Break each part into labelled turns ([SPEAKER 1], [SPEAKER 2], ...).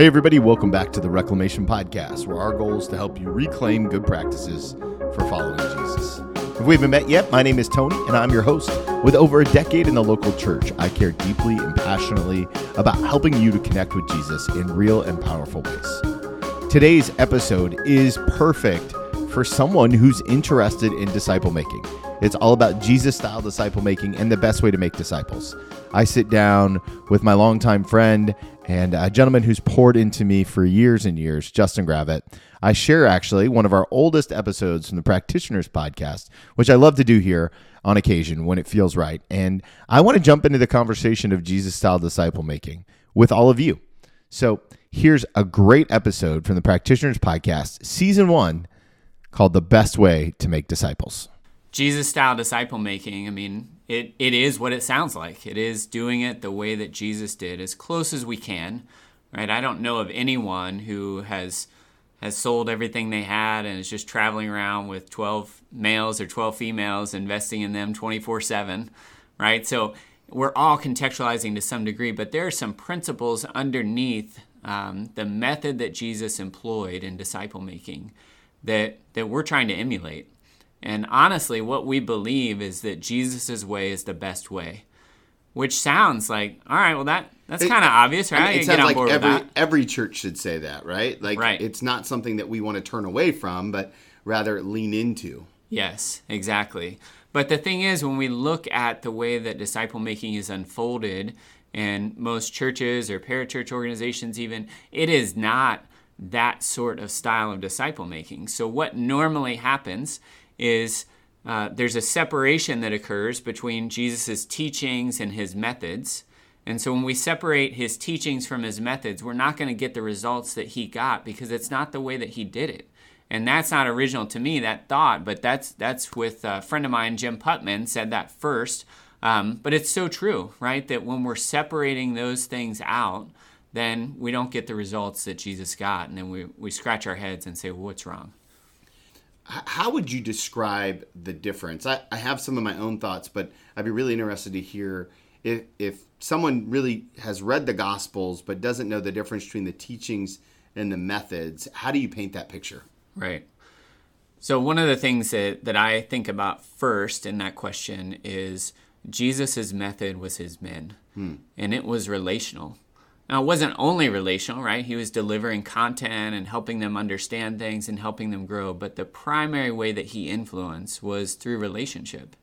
[SPEAKER 1] Hey, everybody, welcome back to the Reclamation Podcast, where our goal is to help you reclaim good practices for following Jesus. If we haven't met yet, my name is Tony, and I'm your host. With over a decade in the local church, I care deeply and passionately about helping you to connect with Jesus in real and powerful ways. Today's episode is perfect for someone who's interested in disciple making. It's all about Jesus style disciple making and the best way to make disciples. I sit down with my longtime friend and a gentleman who's poured into me for years and years, Justin Gravett. I share actually one of our oldest episodes from the Practitioners podcast, which I love to do here on occasion when it feels right. And I want to jump into the conversation of Jesus style disciple making with all of you. So here's a great episode from the Practitioners podcast, season one, called The Best Way to Make Disciples.
[SPEAKER 2] Jesus style disciple making, I mean, it, it is what it sounds like. It is doing it the way that Jesus did, as close as we can. Right? I don't know of anyone who has has sold everything they had and is just traveling around with 12 males or 12 females, investing in them 24 7. Right? So we're all contextualizing to some degree, but there are some principles underneath um, the method that Jesus employed in disciple making that, that we're trying to emulate. And honestly, what we believe is that Jesus' way is the best way, which sounds like, all right, well, that that's kind of obvious, right? I
[SPEAKER 3] mean, it sounds like every, every church should say that, right? Like, right. it's not something that we want to turn away from, but rather lean into.
[SPEAKER 2] Yes, exactly. But the thing is, when we look at the way that disciple making is unfolded in most churches or parachurch organizations, even, it is not that sort of style of disciple making. So, what normally happens is uh, there's a separation that occurs between Jesus' teachings and his methods. And so when we separate his teachings from his methods, we're not going to get the results that he got because it's not the way that he did it. And that's not original to me, that thought, but that's that's with a friend of mine, Jim Putman, said that first. Um, but it's so true, right? That when we're separating those things out, then we don't get the results that Jesus got. And then we, we scratch our heads and say, well, what's wrong?
[SPEAKER 3] How would you describe the difference? I, I have some of my own thoughts, but I'd be really interested to hear if, if someone really has read the Gospels but doesn't know the difference between the teachings and the methods. How do you paint that picture?
[SPEAKER 2] Right. So, one of the things that, that I think about first in that question is Jesus' method was his men, hmm. and it was relational. Now, it wasn't only relational, right? He was delivering content and helping them understand things and helping them grow, but the primary way that he influenced was through relationship.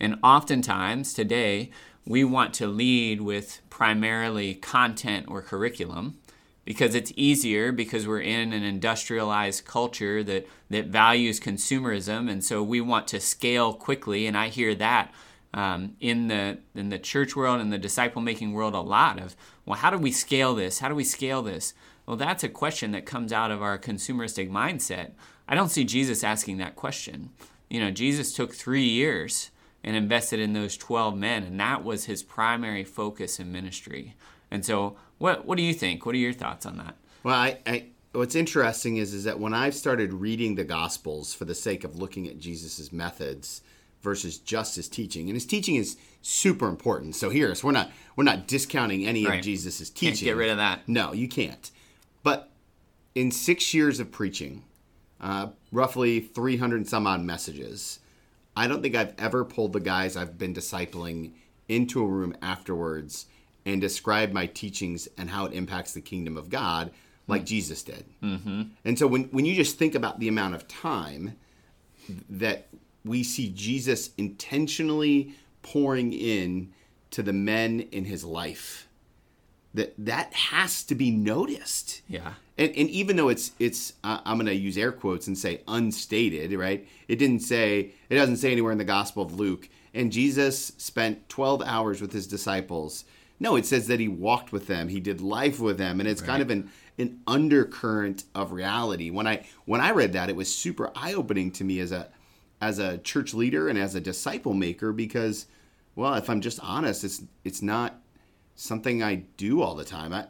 [SPEAKER 2] And oftentimes today, we want to lead with primarily content or curriculum because it's easier because we're in an industrialized culture that, that values consumerism. And so we want to scale quickly. And I hear that um, in the in the church world and the disciple making world a lot of well how do we scale this? How do we scale this? Well that's a question that comes out of our consumeristic mindset. I don't see jesus asking that question. You know jesus took three years and invested in those 12 men and that was his primary focus in ministry. And so what what do you think? What are your thoughts on that?
[SPEAKER 3] Well i, I what's interesting is is that when i've started reading the gospels for the sake of looking at jesus's methods versus just his teaching. And his teaching is super important. So here, so we're not we're not discounting any right. of Jesus's teaching.
[SPEAKER 2] Can't get rid of that.
[SPEAKER 3] No, you can't. But in six years of preaching, uh, roughly 300 some odd messages, I don't think I've ever pulled the guys I've been discipling into a room afterwards and described my teachings and how it impacts the kingdom of God like mm-hmm. Jesus did. Mm-hmm. And so when, when you just think about the amount of time that we see Jesus intentionally pouring in to the men in his life. That that has to be noticed.
[SPEAKER 2] Yeah.
[SPEAKER 3] And, and even though it's it's uh, I'm going to use air quotes and say unstated, right? It didn't say it doesn't say anywhere in the Gospel of Luke. And Jesus spent 12 hours with his disciples. No, it says that he walked with them. He did life with them, and it's right. kind of an an undercurrent of reality. When I when I read that, it was super eye opening to me as a as a church leader and as a disciple maker because well if i'm just honest it's it's not something i do all the time I,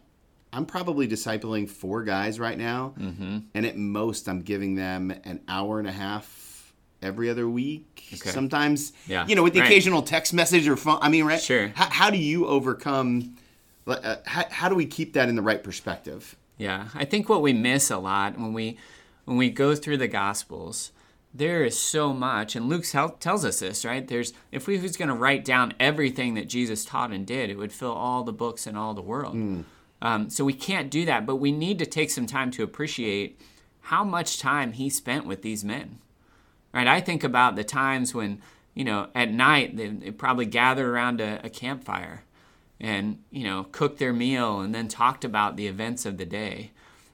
[SPEAKER 3] i'm probably discipling four guys right now mm-hmm. and at most i'm giving them an hour and a half every other week okay. sometimes yeah. you know with the right. occasional text message or phone i mean right
[SPEAKER 2] sure
[SPEAKER 3] how, how do you overcome uh, how, how do we keep that in the right perspective
[SPEAKER 2] Yeah, I think what we miss a lot when we when we go through the Gospels, there is so much, and Luke tells us this, right? There's if we was going to write down everything that Jesus taught and did, it would fill all the books in all the world. Mm. Um, so we can't do that, but we need to take some time to appreciate how much time he spent with these men. Right? I think about the times when you know at night they, they probably gathered around a, a campfire and you know cooked their meal and then talked about the events of the day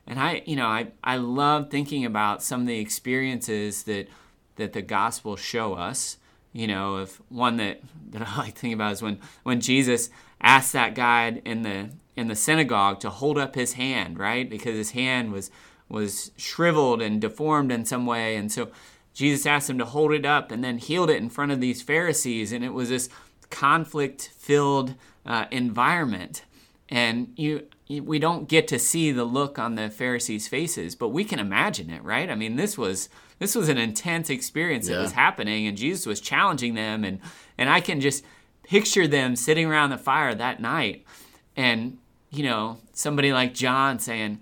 [SPEAKER 2] and i you know i, I love thinking about some of the experiences that that the gospel show us. You know of one that that i like thinking about is when when jesus asked that guy in the in the synagogue to hold up his hand right? Because his hand was was shriveled and deformed in some way. And so jesus asked him to hold it up and then healed it in front of these pharisees. And it was this conflict filled uh, environment. And you, we don't get to see the look on the Pharisees' faces, but we can imagine it, right? I mean, this was this was an intense experience yeah. that was happening, and Jesus was challenging them, and and I can just picture them sitting around the fire that night, and you know somebody like John saying,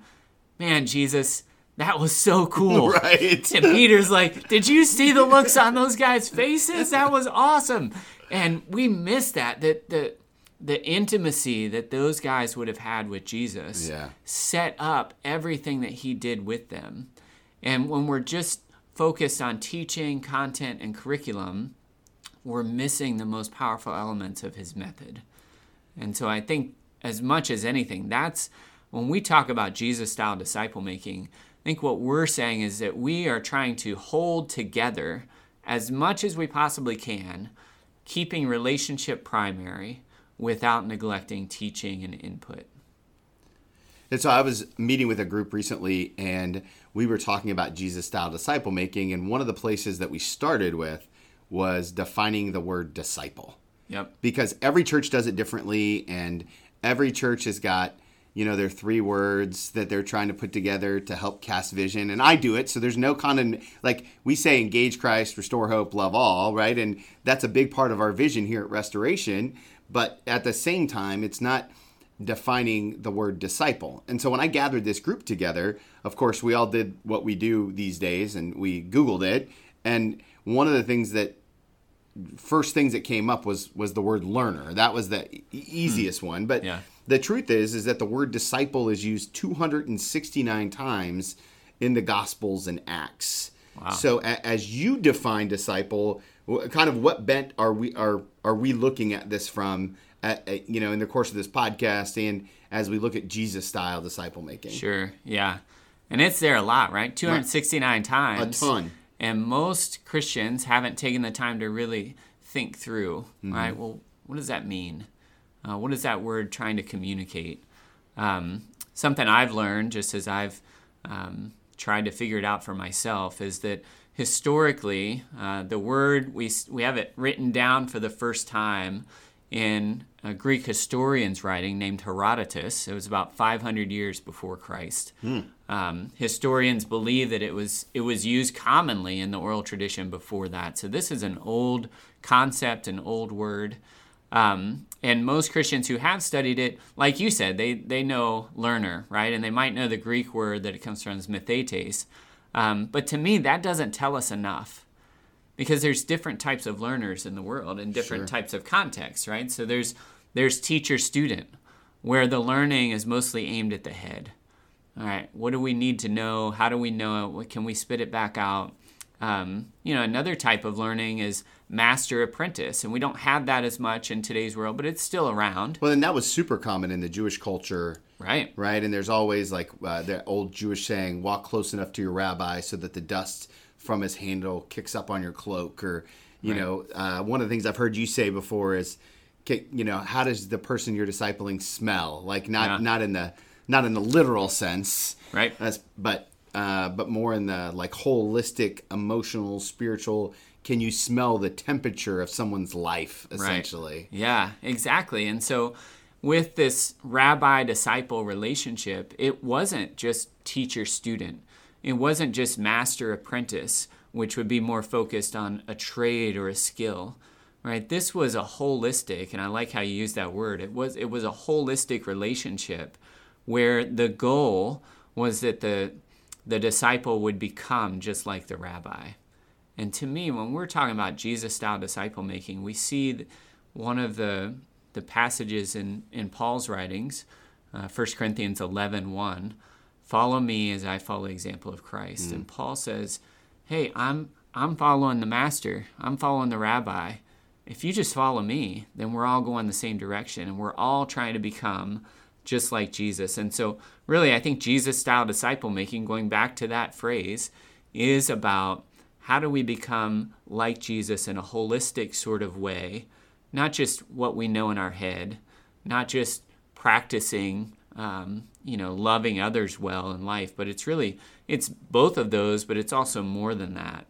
[SPEAKER 2] "Man, Jesus." That was so cool.
[SPEAKER 3] Right.
[SPEAKER 2] And Peter's like, Did you see the looks on those guys' faces? That was awesome. And we miss that. That the the intimacy that those guys would have had with Jesus
[SPEAKER 3] yeah.
[SPEAKER 2] set up everything that he did with them. And when we're just focused on teaching, content, and curriculum, we're missing the most powerful elements of his method. And so I think, as much as anything, that's when we talk about Jesus style disciple making, I think what we're saying is that we are trying to hold together as much as we possibly can, keeping relationship primary without neglecting teaching and input.
[SPEAKER 3] And so I was meeting with a group recently and we were talking about Jesus style disciple making. And one of the places that we started with was defining the word disciple.
[SPEAKER 2] Yep.
[SPEAKER 3] Because every church does it differently and every church has got, you know, their three words that they're trying to put together to help cast vision. And I do it. So there's no condemn like we say engage Christ, restore hope, love all, right? And that's a big part of our vision here at Restoration. But at the same time, it's not defining the word disciple. And so when I gathered this group together, of course, we all did what we do these days and we Googled it. And one of the things that first things that came up was was the word learner. That was the easiest hmm. one. But
[SPEAKER 2] yeah.
[SPEAKER 3] the truth is is that the word disciple is used 269 times in the Gospels and Acts. Wow. So a, as you define disciple, kind of what bent are we are are we looking at this from at, at, you know in the course of this podcast and as we look at jesus style disciple making?
[SPEAKER 2] Sure yeah. And it's there a lot right? 269 times.
[SPEAKER 3] A ton.
[SPEAKER 2] And most christians haven't taken the time to really think through mm-hmm. right? Well what does that mean? Uh, what is that word trying to communicate? Um, something i've learned just as i've um, tried to figure it out for myself is that historically, uh, the word we we have it written down for the first time in a Greek historian's writing named Herodotus. It was about 500 years before Christ. Hmm. Um, historians believe that it was it was used commonly in the oral tradition before that. So this is an old concept, an old word. Um, and most Christians who have studied it, like you said, they they know learner, right? And they might know the Greek word that it comes from is methetes. Um, but to me, that doesn't tell us enough because there's different types of learners in the world and different sure. types of contexts, right? So there's there's teacher student where the learning is mostly aimed at the head. All right, what do we need to know? How do we know it? What, can we spit it back out? Um, you know, another type of learning is master apprentice, and we don't have that as much in today's world, but it's still around.
[SPEAKER 3] Well, and that was super common in the Jewish culture
[SPEAKER 2] Right.
[SPEAKER 3] Right. And there's always like uh, the old Jewish saying, walk close enough to your rabbi so that the dust from his handle kicks up on your cloak. Or, you right. know, uh, one of the things I've heard you say before is, you know, how does the person you're discipling smell? Like not, yeah. not in the, not in the literal sense.
[SPEAKER 2] Right.
[SPEAKER 3] As, but, uh, but more in the like holistic, emotional, spiritual, can you smell the temperature of someone's life essentially?
[SPEAKER 2] Right. Yeah, exactly. And so, with this rabbi disciple relationship, it wasn't just teacher student, it wasn't just master apprentice, which would be more focused on a trade or a skill. Right? This was a holistic, and I like how you use that word. It was it was a holistic relationship where the goal was that the the disciple would become just like the rabbi. And to me, when we're talking about Jesus style disciple making, we see one of the the passages in, in Paul's writings, uh, 1 Corinthians 11 1, follow me as I follow the example of Christ. Mm. And Paul says, Hey, I'm I'm following the master, I'm following the rabbi. If you just follow me, then we're all going the same direction and we're all trying to become just like Jesus. And so, really, I think Jesus style disciple making, going back to that phrase, is about how do we become like Jesus in a holistic sort of way, not just what we know in our head, not just practicing, um, you know, loving others well in life, but it's really it's both of those, but it's also more than that.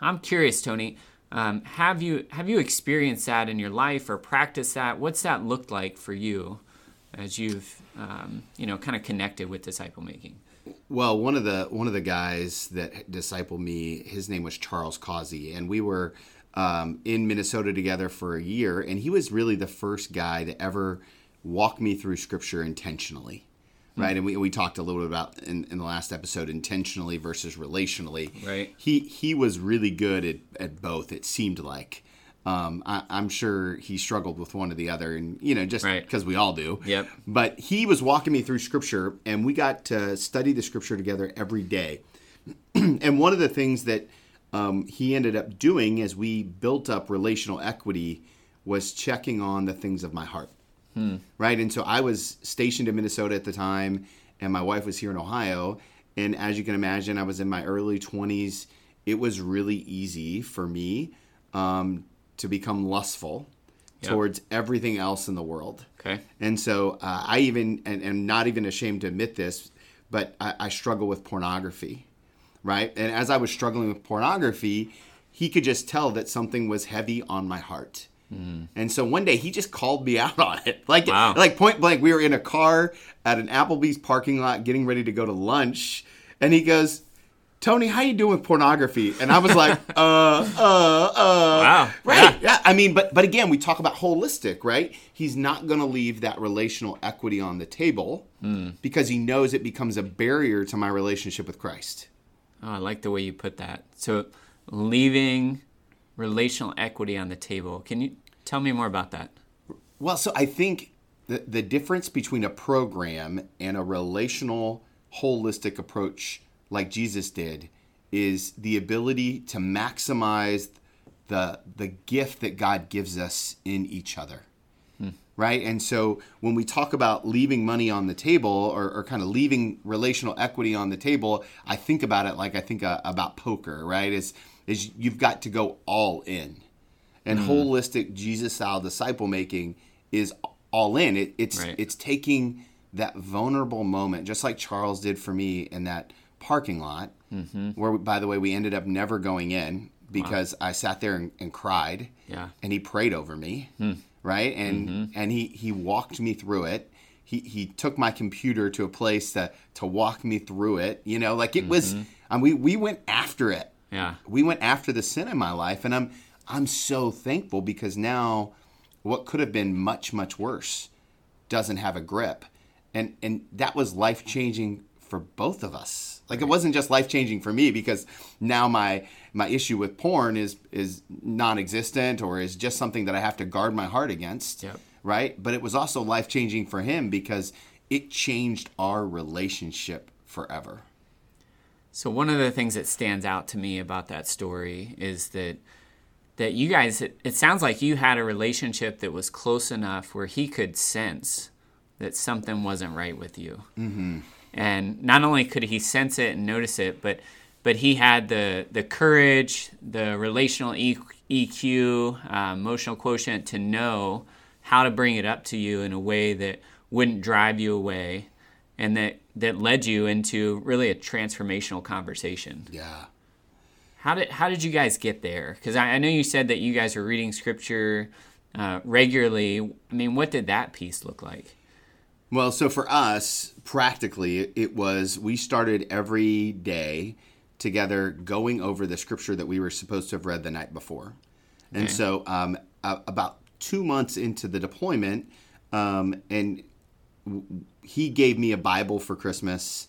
[SPEAKER 2] I'm curious, Tony. Um, have you have you experienced that in your life or practiced that? What's that looked like for you as you've um, you know kind of connected with disciple making?
[SPEAKER 3] Well, one of the one of the guys that discipled me, his name was Charles Causey, and we were um, in Minnesota together for a year, and he was really the first guy to ever walk me through Scripture intentionally. Hmm. Right, and we, we talked a little bit about in, in the last episode intentionally versus relationally.
[SPEAKER 2] Right,
[SPEAKER 3] he he was really good at, at both. It seemed like, um, I, am sure he struggled with one or the other, and you know, just because right. we all do.
[SPEAKER 2] Yep.
[SPEAKER 3] But he was walking me through Scripture, and we got to study the Scripture together every day. and one of the things that um, he ended up doing as we built up relational equity was checking on the things of my heart. Hmm. Right, and so I was stationed in Minnesota at the time, and my wife was here in Ohio. And as you can imagine, I was in my early 20s. It was really easy for me um, to become lustful yep. towards everything else in the world.
[SPEAKER 2] Okay.
[SPEAKER 3] And so uh, I even, and, and not even ashamed to admit this, but I, I struggle with pornography, right? And as I was struggling with pornography, he could just tell that something was heavy on my heart. Mm. And so one day he just called me out on it. Like wow. like point blank, we were in a car at an Applebee's parking lot getting ready to go to lunch, and he goes, Tony, how you doing with pornography? And I was like, uh, uh, uh.
[SPEAKER 2] Wow.
[SPEAKER 3] Right. Yeah. yeah. I mean, but but again, we talk about holistic, right? He's not going to leave that relational equity on the table mm. because he knows it becomes a barrier to my relationship with Christ.
[SPEAKER 2] Oh, I like the way you put that. So, leaving relational equity on the table. Can you tell me more about that?
[SPEAKER 3] Well, so I think the the difference between a program and a relational holistic approach like Jesus did is the ability to maximize the the gift that God gives us in each other. Right? And so when we talk about leaving money on the table or, or kind of leaving relational equity on the table, I think about it like I think uh, about poker, right? Is is you've got to go all in. And mm. holistic Jesus style disciple making is all in. It, it's right. it's taking that vulnerable moment, just like Charles did for me in that parking lot, mm-hmm. where, by the way, we ended up never going in because wow. I sat there and, and, cried.
[SPEAKER 2] Yeah.
[SPEAKER 3] And he prayed over me, hmm. Right? And mm-hmm. and he he walked me through it. He he took my computer to a place to to walk me through it. You know, like it mm-hmm. was. And we we went after it.
[SPEAKER 2] Yeah.
[SPEAKER 3] We went after the sin in my life, and I'm I'm so thankful because now what could have been much much worse doesn't have a grip, and and that was life changing for both of us. Like it wasn't just life changing for me because now my my issue with porn is is non-existent or is just something that I have to guard my heart against.
[SPEAKER 2] Yep.
[SPEAKER 3] Right? But it was also life changing for him because it changed our relationship forever.
[SPEAKER 2] So one of the things that stands out to me about that story is that that you guys it, it sounds like you had a relationship that was close enough where he could sense that something wasn't right with you.
[SPEAKER 3] Mm-hmm
[SPEAKER 2] and not only could he sense it and notice it, but but he had the the courage, the relational EQ, uh, emotional quotient to know how to bring it up to you in a way that wouldn't drive you away, and that that led you into really a transformational conversation.
[SPEAKER 3] Yeah.
[SPEAKER 2] How did how did you guys get there? Because I, I, know you said that you guys were reading scripture uh, regularly. I mean, what did that piece look like?
[SPEAKER 3] Well, so for us, practically, it was we started every day together going over the scripture that we were supposed to have read the night before. And okay. so, um, about two months into the deployment, um, and he gave me a Bible for Christmas,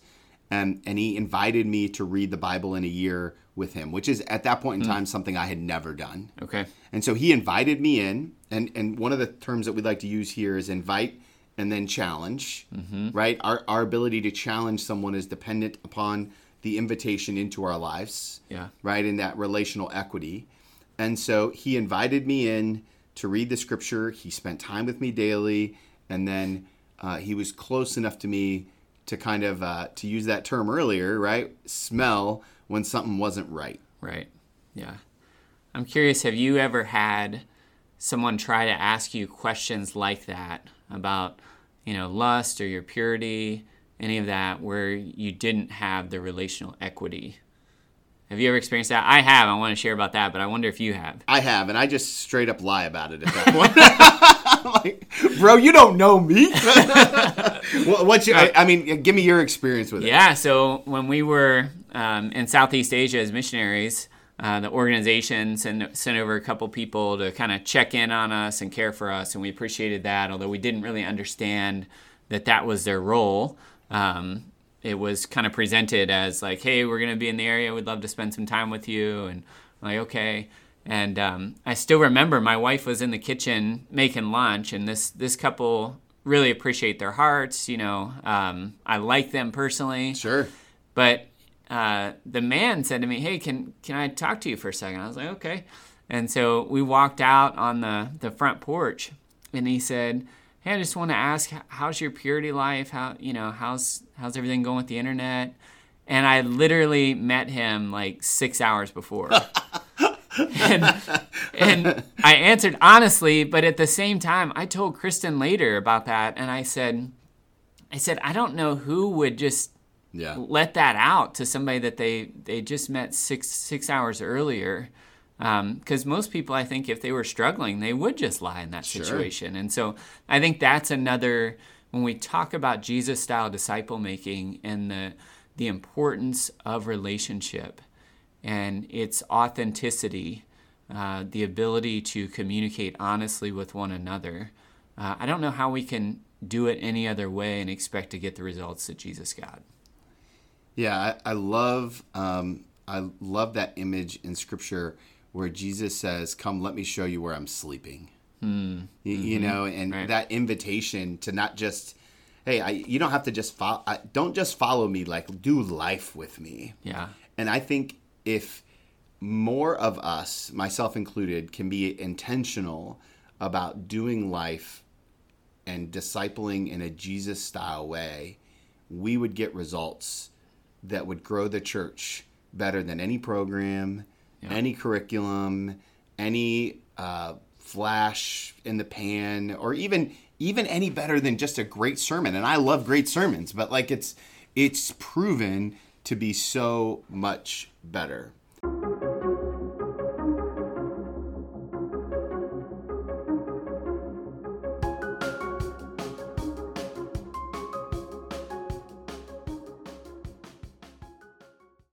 [SPEAKER 3] and and he invited me to read the Bible in a year with him, which is at that point in time something I had never done.
[SPEAKER 2] Okay.
[SPEAKER 3] And so he invited me in, and and one of the terms that we'd like to use here is invite and then challenge. Right? Our our ability to challenge someone is dependent upon the invitation into our lives.
[SPEAKER 2] Yeah.
[SPEAKER 3] Right? In that relational equity. And so he invited me in to read the scripture. He spent time with me daily, and then uh, he was close enough to me to kind of uh, to use that term earlier, right? Smell when something wasn't right.
[SPEAKER 2] Right. Yeah. I'm curious, have you ever had someone try to ask you questions like that about, you know, lust or your purity, any of that, where you didn't have the relational equity? Have you ever experienced that? I have. I want to share about that, but I wonder if you have.
[SPEAKER 3] I have, and I just straight up lie about it at that point. Like, bro, you don't know me. What- What's your? I, I mean, give me your experience with it.
[SPEAKER 2] Yeah, so when we were um, in Southeast Asia as missionaries, uh, the organization sent, sent over a couple people to kind of check in on us and care for us, and we appreciated that, although we didn't really understand that that was their role. Um, it was kind of presented as like, hey, we're going to be in the area, we'd love to spend some time with you, and I'm like, okay. And um, I still remember my wife was in the kitchen making lunch, and this this couple really appreciate their hearts. You know, um, I like them personally.
[SPEAKER 3] Sure.
[SPEAKER 2] But uh, the man said to me, "Hey, can can I talk to you for a second? I was like, "Okay." And so we walked out on the the front porch, and he said, "Hey, I just want to ask, how's your purity life? How you know how's how's everything going with the internet?" And I literally met him like six hours before. and, and I answered honestly, but at the same time, I told Kristen later about that, and I said, I said, I don't know who would just
[SPEAKER 3] Yeah.
[SPEAKER 2] let that out to somebody that they they just met six six hours earlier. Because most people, I think, if they were struggling, they would just lie in that
[SPEAKER 3] Sure.
[SPEAKER 2] situation. And so I think that's another when we talk about Jesus style disciple making and the the importance of relationship and its authenticity, uh, the ability to communicate honestly with one another. Uh, I don't know how we can do it any other way and expect to get the results that Jesus got.
[SPEAKER 3] Yeah, I, I love um, I love that image in Scripture where Jesus says, "Come, let me show you where I'm sleeping." Hmm. You, you know, and
[SPEAKER 2] Right.
[SPEAKER 3] that invitation to not just, hey, I, you don't have to just follow. I, don't just follow me. Like, do life with me.
[SPEAKER 2] Yeah.
[SPEAKER 3] And I think if more of us, myself included, can be intentional about doing life and discipling in a Jesus style way, we would get results that would grow the church better than any program, any curriculum, any uh, flash in the pan, or even even any better than just a great sermon. And I love great sermons, but like it's it's proven to be so much better.